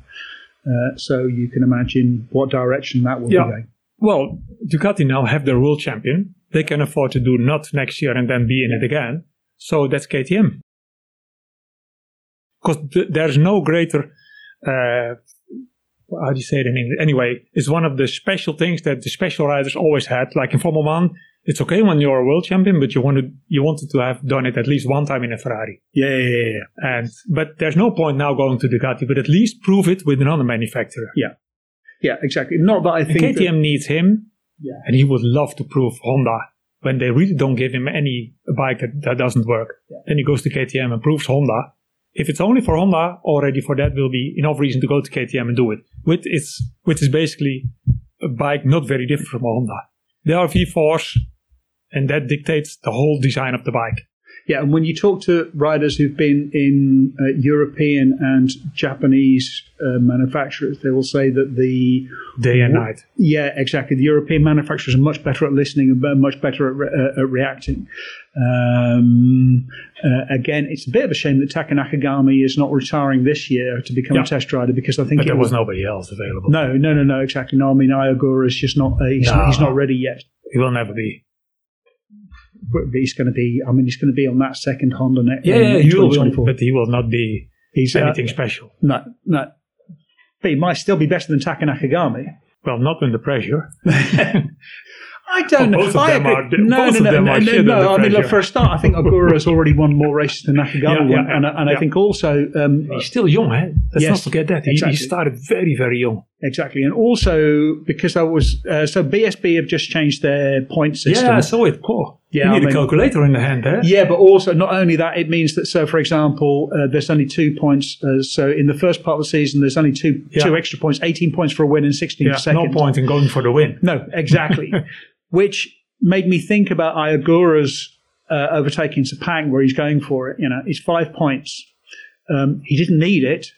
[SPEAKER 3] Uh, so you can imagine what direction that will
[SPEAKER 5] Yeah.
[SPEAKER 3] be going.
[SPEAKER 5] Well, Ducati now have their world champion. They can afford to do not next year and then be in it again. So that's KTM. Because th- there's no greater, uh, how do you say it in English? Anyway, it's one of the special things that the special riders always had. Like in Formula One, it's okay when you're a world champion, but you wanted you wanted to have done it at least one time in a Ferrari.
[SPEAKER 3] Yeah, yeah, yeah, yeah.
[SPEAKER 5] And but there's no point now going to Ducati, but at least prove it with another manufacturer.
[SPEAKER 3] Yeah, yeah, exactly. Not that I
[SPEAKER 5] And
[SPEAKER 3] think that-
[SPEAKER 5] KTM needs him,
[SPEAKER 3] Yeah.
[SPEAKER 5] and he would love to prove Honda when they really don't give him any bike that, that doesn't work. Then he goes to KTM and proves Honda. If it's only for Honda, already for that will be enough reason to go to KTM and do it. With its, which is basically a bike not very different from a Honda. They are V4s, and that dictates the whole design of the bike.
[SPEAKER 3] Yeah, and when you talk to riders who've been in uh, European and Japanese uh, manufacturers, they will say that the
[SPEAKER 5] Day and night.
[SPEAKER 3] yeah, exactly. The European manufacturers are much better at listening and much better at, re- uh, at reacting. Um, uh, again, it's a bit of a shame that Taka Nakagami is not retiring this year to become
[SPEAKER 5] Yeah.
[SPEAKER 3] a test rider because I think
[SPEAKER 5] But there was
[SPEAKER 3] was
[SPEAKER 5] nobody else available.
[SPEAKER 3] no, no, no, no, exactly. No, I mean Ai Ogura is just not. Uh, he's,
[SPEAKER 5] No.
[SPEAKER 3] he's not ready yet.
[SPEAKER 5] He will never be.
[SPEAKER 3] But he's going to be. I mean, he's going to be on that second Honda next.
[SPEAKER 5] Yeah, yeah, he will,
[SPEAKER 3] 2024.
[SPEAKER 5] but he will not be
[SPEAKER 3] he's uh,
[SPEAKER 5] anything special.
[SPEAKER 3] No, no. But he might still be better than Taka Nakagami.
[SPEAKER 5] Well, not under pressure. [laughs]
[SPEAKER 3] I don't
[SPEAKER 5] Well,
[SPEAKER 3] know. I agree.
[SPEAKER 5] are-
[SPEAKER 3] no, no, no, no, no, no. I mean, look, for a start, I think [laughs] Ogura has already won more races than Nakagami
[SPEAKER 5] Yeah,
[SPEAKER 3] won,
[SPEAKER 5] yeah,
[SPEAKER 3] and, I- and I think also um,
[SPEAKER 5] He's still young, eh? Let's
[SPEAKER 3] Yes,
[SPEAKER 5] not forget that. He,
[SPEAKER 3] exactly.
[SPEAKER 5] he started very, very young.
[SPEAKER 3] Exactly, and also because I was uh, so BSB have just changed their point system.
[SPEAKER 5] Yeah, I saw it. Poor.
[SPEAKER 3] Yeah,
[SPEAKER 5] you
[SPEAKER 3] I
[SPEAKER 5] need
[SPEAKER 3] mean-
[SPEAKER 5] a calculator in the hand, eh?
[SPEAKER 3] Yeah, but also not only that, it means that so, for example, uh, there's only two points. Uh, so in the first part of the season, there's only two
[SPEAKER 5] Yeah.
[SPEAKER 3] two extra points, 18 points for a win and 16
[SPEAKER 5] Yeah,
[SPEAKER 3] for second.
[SPEAKER 5] no point in going for the win.
[SPEAKER 3] No, exactly. [laughs] Which made me think about Ai Ogura's uh, overtaking Sepang where he's going for it. You know, it's five points. Um, he didn't need it,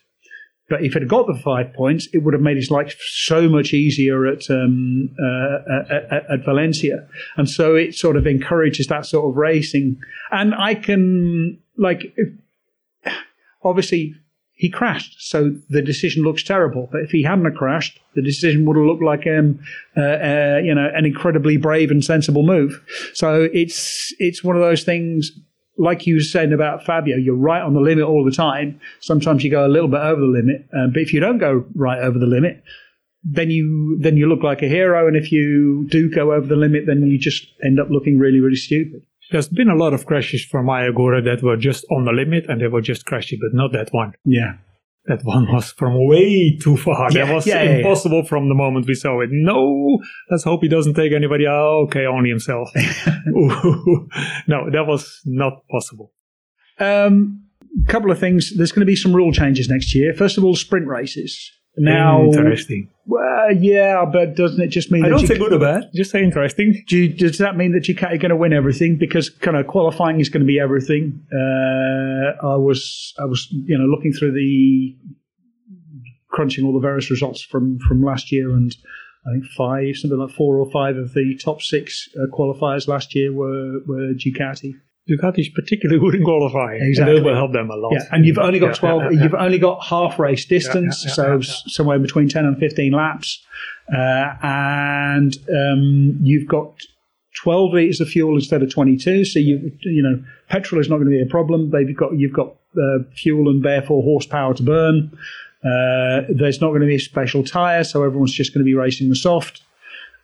[SPEAKER 3] but if it had got the five points, it would have made his life so much easier at, um, uh, at, at Valencia. And so it sort of encourages that sort of racing. And I can like, obviously he crashed, so the decision looks terrible. But if he hadn't crashed, the decision would have looked like um, uh, uh, you know an incredibly brave and sensible move. So it's it's one of those things. Like you were saying about Fabio, you're right on the limit all the time. Sometimes you go a little bit over the limit, um, but if you don't go right over the limit, then you then you look like a hero. And if you do go over the limit, then you just end up looking really really stupid.
[SPEAKER 5] There's been a lot of crashes from Ai Ogura that were just on the limit and they were just crashy, but not that one.
[SPEAKER 3] Yeah.
[SPEAKER 5] That one was from way too far.
[SPEAKER 3] Yeah,
[SPEAKER 5] that was
[SPEAKER 3] yeah, yeah, yeah.
[SPEAKER 5] impossible from the moment we saw it. No, let's hope he doesn't take anybody out. Okay, only himself. [laughs] [laughs] No, that was not possible.
[SPEAKER 3] Um, couple of things. There's going to be some rule changes next year. First of all, sprint races. Now,
[SPEAKER 5] interesting.
[SPEAKER 3] well, yeah, but doesn't it just mean
[SPEAKER 5] I
[SPEAKER 3] that
[SPEAKER 5] don't say good or bad. Just say interesting.
[SPEAKER 3] do you, does that mean that Ducati are going to win everything? Because kind of qualifying is going to be everything. Uh, I was, I was, you know, looking through the crunching all the various results from from last year, and I think five, something like four or five of the top six uh, qualifiers last year were were Ducati.
[SPEAKER 5] Ducati's particularly good in qualifying. and
[SPEAKER 3] Exactly.
[SPEAKER 5] They will help them a lot.
[SPEAKER 3] Yeah, and you've only got
[SPEAKER 5] Yeah,
[SPEAKER 3] twelve.
[SPEAKER 5] yeah, yeah,
[SPEAKER 3] You've only got half race distance, so somewhere between ten and fifteen laps, uh, and um, you've got twelve liters of fuel instead of twenty-two. So you you know petrol is not going to be a problem. They've got you've got uh, fuel and therefore horsepower to burn. Uh, there's not going to be a special tire, so everyone's just going to be racing the soft,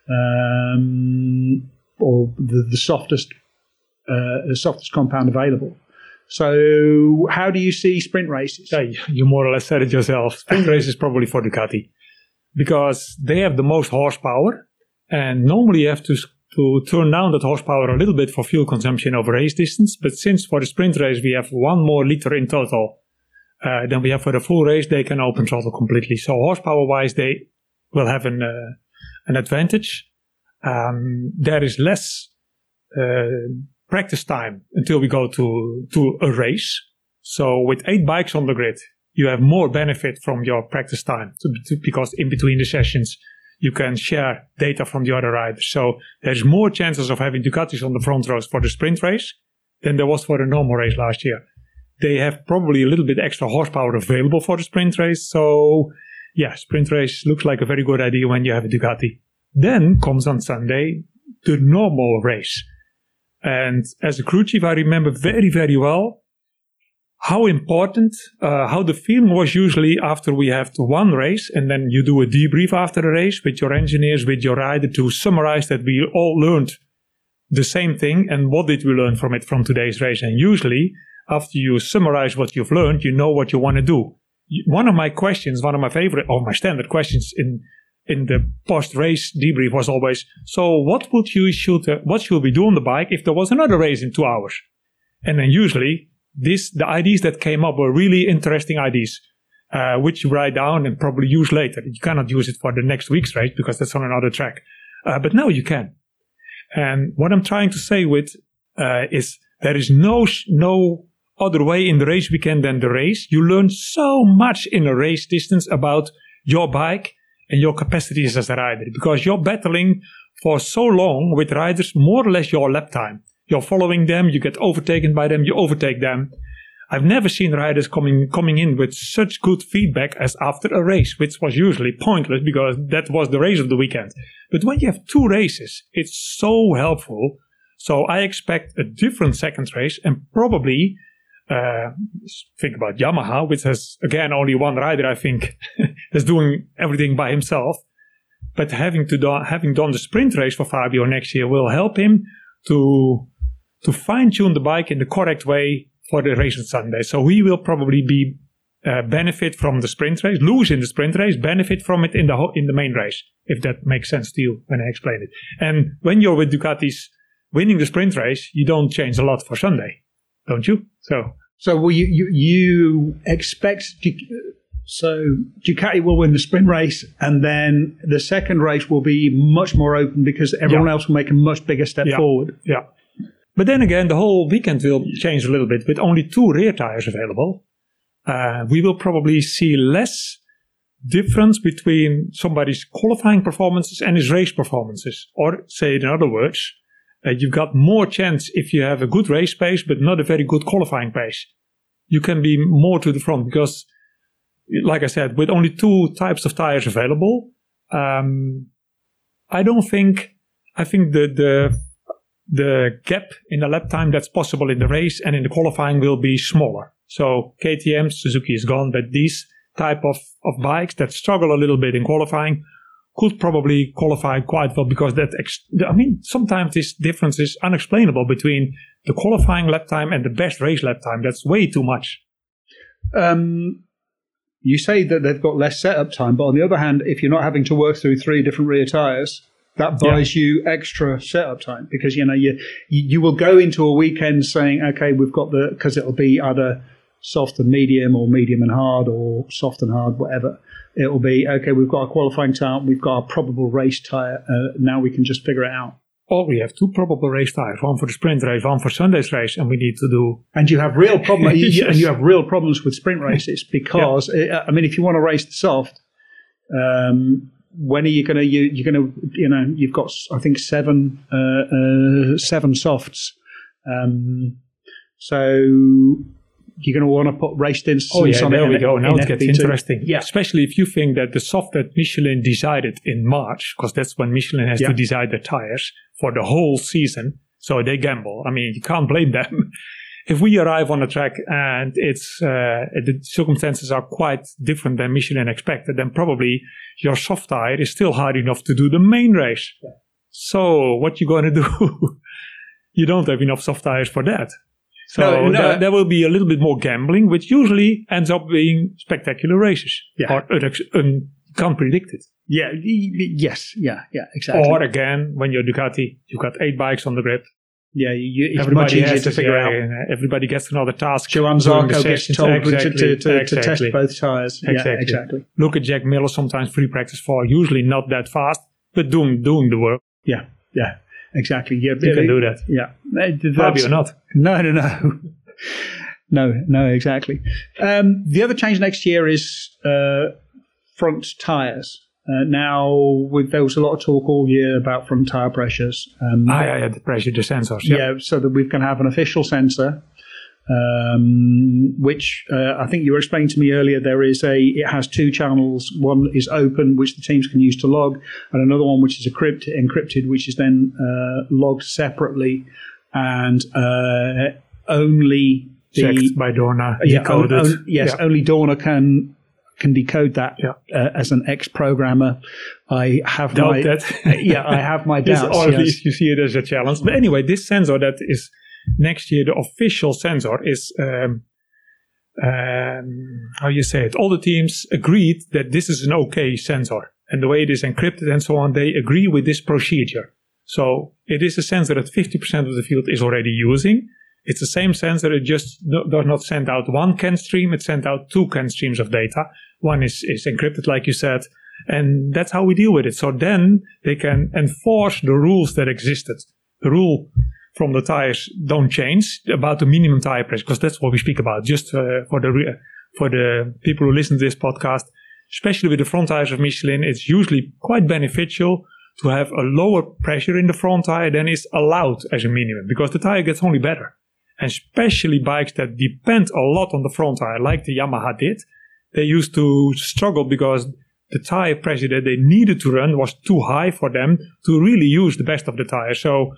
[SPEAKER 3] um, or the, the softest uh, softest compound available. So, how do you see sprint races?
[SPEAKER 5] Yeah, you more or less said it yourself. Sprint race is probably for Ducati because they have the most horsepower, and normally you have to to turn down that horsepower a little bit for fuel consumption over race distance. But since for the sprint race we have one more liter in total uh, than we have for the full race, they can open throttle completely. So horsepower wise, they will have an uh, an advantage. Um, there is less uh, practice time until we go to to a race. So with eight bikes on the grid, you have more benefit from your practice time to, to- because in between the sessions you can share data from the other riders. So there's more chances of having Ducatis on the front rows for the sprint race than there was for the normal race last year. They have probably a little bit extra horsepower available for the sprint race. So yeah, sprint race looks like a very good idea when you have a Ducati. Then comes on Sunday the normal race. And as a crew chief, I remember very, very well how important, uh, how the feeling was usually after we have one race and then you do a debrief after the race with your engineers, with your rider to summarize that we all learned the same thing and what did we learn from it from today's race. And usually after you summarize what you've learned, you know what you want to do. One of my questions, one of my favorite or my standard questions in in the post race debrief was always, so what would you should uh, what should we do on the bike if there was another race in two hours? And then usually this the ideas that came up were really interesting ideas, uh, which you write down and probably use later. You cannot use it for the next week's race because that's on another track. Uh, but now you can. And what I'm trying to say with uh, is there is no no other way in the race weekend than the race. You learn so much in a race distance about your bike and your capacities as a rider because you're battling for so long with riders more or less your lap time. You're following them, you get overtaken by them, you overtake them. I've never seen riders coming coming in with such good feedback as after a race, which was usually pointless because that was the race of the weekend. But when you have two races, it's so helpful. So I expect a different second race and probably uh, think about Yamaha, which has again only one rider, I think, [laughs] is doing everything by himself. But having to do, having done the sprint race for Fabio next year will help him to to fine tune the bike in the correct way for the race on Sunday. So he will probably be uh, benefit from the sprint race, lose in the sprint race, benefit from it in the ho- in the main race. If that makes sense to you when I explain it. And when you're with Ducatis winning the sprint race, you don't change a lot for Sunday, don't you? So
[SPEAKER 3] So, will you you, you expect? So, Ducati will win the sprint race, and then the second race will be much more open because everyone
[SPEAKER 5] Yeah.
[SPEAKER 3] else will make a much bigger step
[SPEAKER 5] Yeah.
[SPEAKER 3] forward.
[SPEAKER 5] yeah. But then again, the whole weekend will change a little bit with only two rear tires available. Uh, we will probably see less difference between somebody's qualifying performances and his race performances. Or say it in other words, uh, you've got more chance if you have a good race pace but not a very good qualifying pace. You can be more to the front because, like I said, with only two types of tires available, um, I don't think. I think the the the gap in the lap time that's possible in the race and in the qualifying will be smaller. So KTM, Suzuki is gone, but these type of, of bikes that struggle a little bit in qualifying could probably qualify quite well because that, ex- I mean, sometimes this difference is unexplainable between the qualifying lap time and the best race lap time. That's way too much.
[SPEAKER 3] Um, you say that they've got less setup time, but on the other hand, if you're not having to work through three different rear tires, that buys yeah. you extra setup time because you know you, you you will go into a weekend saying, okay, we've got the because it'll be either soft and medium or medium and hard or soft and hard, whatever. It will be okay. We've got a qualifying tire, we've got a probable race tire. Uh, now we can just figure it out.
[SPEAKER 5] Or we have two probable race tires, one for the sprint race, one for Sunday's race, and we need to do.
[SPEAKER 3] And you have real problems. [laughs] yes. And you have real problems with sprint races [laughs] because yeah. Uh, I mean, if you want to race the soft, um, when are you going to you, you're going to you know you've got I think seven uh, uh, seven softs. Um, so you're going to want to put race distance
[SPEAKER 5] oh, yeah, on there we go. Now it gets interesting. Yeah. Especially if you think that the soft that Michelin decided in March, because that's when Michelin has yeah. to decide the tires for the whole season. So they gamble. I mean, you can't blame them. [laughs] if we arrive on a track and it's uh, the circumstances are quite different than Michelin expected, then probably your soft tire is still hard enough to do the main race. Yeah. So what you going [laughs] to do? you don't have enough soft tires for that. So no, no, there, there, will be a little bit more gambling, which usually ends up being spectacular races. Yeah. Or un, un, can't predict it.
[SPEAKER 3] Yeah. Yes. Yeah. Yeah. Exactly.
[SPEAKER 5] Or again, when you're Ducati, you've got eight bikes on the grid.
[SPEAKER 3] Yeah, you, it's everybody easier to, to figure
[SPEAKER 5] out. Uh, everybody gets another task.
[SPEAKER 3] Johann Zarco gets told exactly, to, to, exactly. to, test both tires. Exactly. Yeah, exactly.
[SPEAKER 5] Look at Jack Miller, sometimes free practice four, usually not that fast, but doing doing the work.
[SPEAKER 3] Yeah, yeah. Exactly. Yeah,
[SPEAKER 5] you can do that.
[SPEAKER 3] Yeah,
[SPEAKER 5] Fabio not.
[SPEAKER 3] No, no, no, [laughs] no, no. Exactly. Um, the other change next year is uh, front tires. Uh, now, with, there was a lot of talk all year about front tire pressures.
[SPEAKER 5] Um, ah, yeah, yeah, the pressure, the sensors.
[SPEAKER 3] Yeah, so that we can have an official sensor um, which uh, I think you were explaining to me earlier. There is a it has two channels. One is open, which the teams can use to log, and another one which is encrypted, encrypted which is then uh, logged separately and uh, only
[SPEAKER 5] the, checked by Dorna. Yeah, on,
[SPEAKER 3] on, yes, yeah. only Dorna can can decode that yeah. uh, as an ex-programmer. I have
[SPEAKER 5] Doubt
[SPEAKER 3] my
[SPEAKER 5] that.
[SPEAKER 3] yeah, I have my [laughs] doubts.
[SPEAKER 5] or at yes. least you see it as a challenge. But anyway, this sensor that is next year the official sensor is um, um, how you say it. All the teams agreed that this is an okay sensor, and the way it is encrypted and so on, they agree with this procedure. So it is a sensor that 50% of the field is already using. It's the same sensor. It just does not send out one CAN stream. It sends out two CAN streams of data. One is, is encrypted, like you said. And that's how we deal with it. So then they can enforce the rules that existed. The rule from the tires don't change about the minimum tire pressure because that's what we speak about. Just uh, for the for the people who listen to this podcast, especially with the front tires of Michelin, it's usually quite beneficial to have a lower pressure in the front tire than is allowed as a minimum because the tire gets only better. And especially bikes that depend a lot on the front tire, like the Yamaha did, they used to struggle because the tire pressure that they needed to run was too high for them to really use the best of the tire. So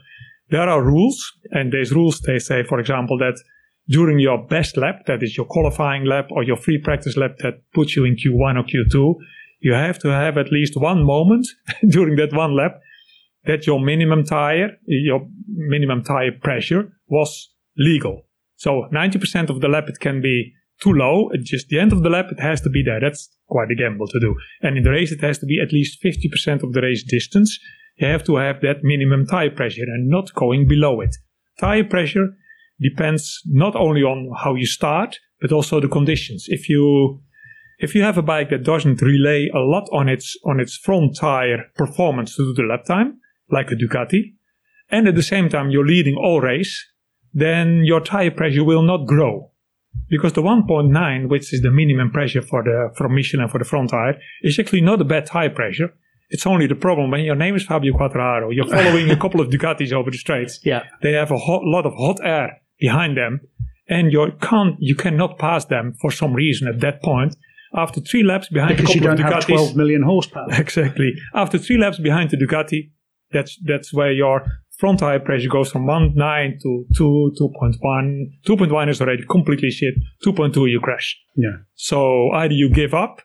[SPEAKER 5] there are rules, and these rules they say, for example, that during your best lap, that is your qualifying lap or your free practice lap that puts you in Q1 or Q2, you have to have at least one moment [laughs] during that one lap that your minimum tire, your minimum tire pressure was legal. So 90% of the lap it can be too low. At just the end of the lap it has to be there. That's quite a gamble to do. And in the race it has to be at least 50% of the race distance you have to have that minimum tire pressure and not going below it. Tire pressure depends not only on how you start, but also the conditions. If you if you have a bike that doesn't relay a lot on its on its front tire performance to do the lap time, like a Ducati, and at the same time you're leading all race, then your tire pressure will not grow. Because the 1.9, which is the minimum pressure for the from Michelin for the front tire, is actually not a bad tire pressure. It's only the problem when your name is Fabio Quartararo. You're [laughs] following a couple of Ducatis over the straights.
[SPEAKER 3] Yeah.
[SPEAKER 5] They have a hot, lot of hot air behind them, and you can't you cannot pass them for some reason at that point. After three laps behind
[SPEAKER 3] Because
[SPEAKER 5] a
[SPEAKER 3] you don't
[SPEAKER 5] of
[SPEAKER 3] have 12 million horsepower. [laughs]
[SPEAKER 5] Exactly. After three laps behind the Ducati, that's that's where your front tire pressure goes from 1.9 to 2, 2.1. 2.1 is already completely shit. 2.2 you crash.
[SPEAKER 3] Yeah.
[SPEAKER 5] So either you give up,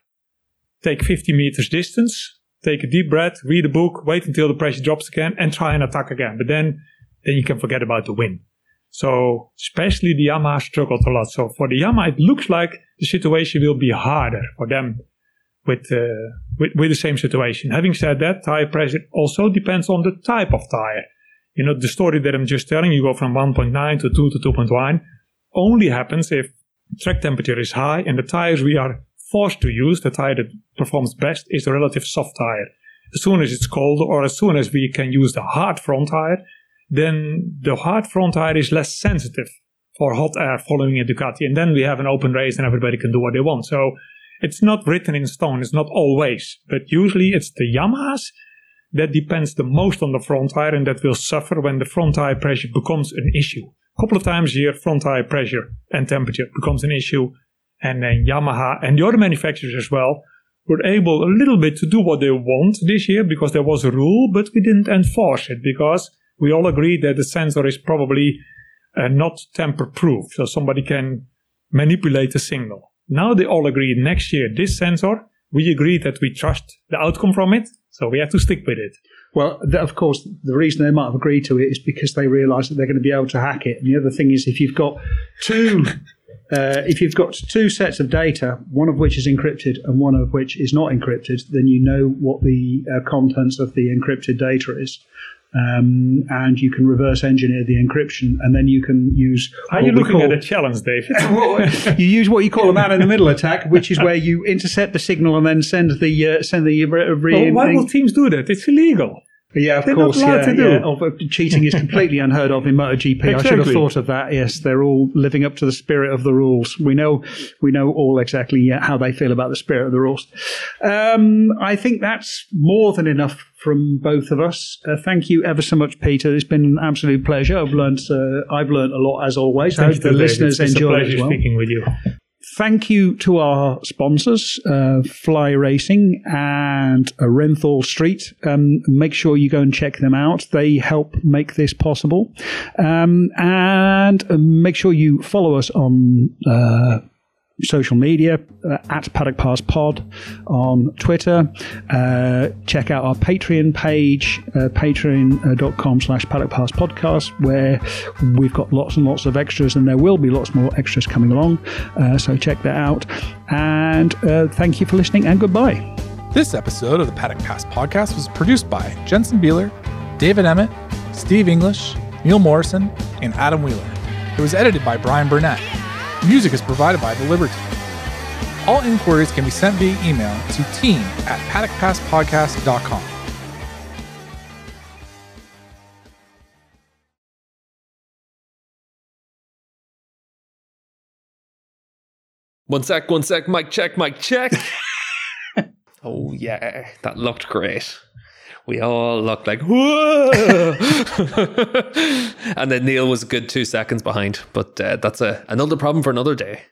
[SPEAKER 5] take 50 meters distance, take a deep breath, read a book, wait until the pressure drops again, and try and attack again. But then, then you can forget about the win. So especially the Yamaha struggled a lot. So for the Yamaha, it looks like the situation will be harder for them with, uh, with, with the same situation. Having said that, tire pressure also depends on the type of tire. You know, the story that I'm just telling you go from 1.9 to 2 to 2.1 only happens if track temperature is high and the tires we are forced to use, the tire that performs best is a relative soft tire. As soon as it's cold or as soon as we can use the hard front tire, then the hard front tire is less sensitive for hot air following a Ducati. And then we have an open race and everybody can do what they want. So it's not written in stone. It's not always, but usually it's the Yamahas that depends the most on the front tire and that will suffer when the front tire pressure becomes an issue. A couple of times a year, front tire pressure and temperature becomes an issue. And then Yamaha and the other manufacturers as well were able a little bit to do what they want this year because there was a rule, but we didn't enforce it because we all agreed that the sensor is probably uh, not tamper proof. So somebody can manipulate the signal. Now they all agree next year this sensor, we agree that we trust the outcome from it. So we have to stick with it.
[SPEAKER 3] Well, of course, the reason they might have agreed to it is because they realise that they're going to be able to hack it. And the other thing is, if you've got two, uh, if you've got two sets of data, one of which is encrypted and one of which is not encrypted, then you know what the uh, contents of the encrypted data is. Um, and you can reverse engineer the encryption, and then you can use.
[SPEAKER 5] Are you looking
[SPEAKER 3] call-
[SPEAKER 5] at a challenge, David? [laughs] [laughs]
[SPEAKER 3] you use what you call a man in the middle attack, which is where you intercept the signal and then send the uh, send the re- re-
[SPEAKER 5] Well, why will teams do that? It's illegal.
[SPEAKER 3] Yeah, of
[SPEAKER 5] They're not
[SPEAKER 3] course.
[SPEAKER 5] allowed
[SPEAKER 3] Yeah,
[SPEAKER 5] to do.
[SPEAKER 3] yeah. Although cheating is completely unheard of in MotoGP. I should have thought of that. Yes, they're all living up to the spirit of the rules. We know, we know all exactly how they feel about the spirit of the rules. Um, I think that's more than enough from both of us. Uh, thank you ever so much, Peter. It's been an absolute pleasure. I've learned, uh, I've learned a lot as always. I
[SPEAKER 5] Thank
[SPEAKER 3] hope
[SPEAKER 5] you,
[SPEAKER 3] the listeners
[SPEAKER 5] it's
[SPEAKER 3] enjoyed
[SPEAKER 5] a
[SPEAKER 3] it as well.
[SPEAKER 5] speaking with you.
[SPEAKER 3] Thank you to our sponsors, uh, Fly Racing and Renthal Street. Um, make sure you go and check them out. They help make this possible. Um, and uh, make sure you follow us on uh, social media uh, at Paddock Pass Pod on Twitter. Uh, check out our Patreon page, uh, patreon.com slash Paddock Pass Podcast, where we've got lots and lots of extras, and there will be lots more extras coming along. Uh, so check that out. And uh, thank you for listening, and goodbye.
[SPEAKER 1] This episode of the Paddock Pass podcast was produced by Jensen Beeler, David Emmett, Steve English, Neil Morrison, and Adam Wheeler. It was edited by Brian Burnett. Music is provided by The Liberty. All inquiries can be sent via email to team at paddockpasspodcast.com.
[SPEAKER 2] One sec, one sec, mic check, mic check. [laughs] oh yeah, that looked great. We all looked like whoa, [laughs] and then Neil was a good two seconds behind. But uh, that's a another problem for another day.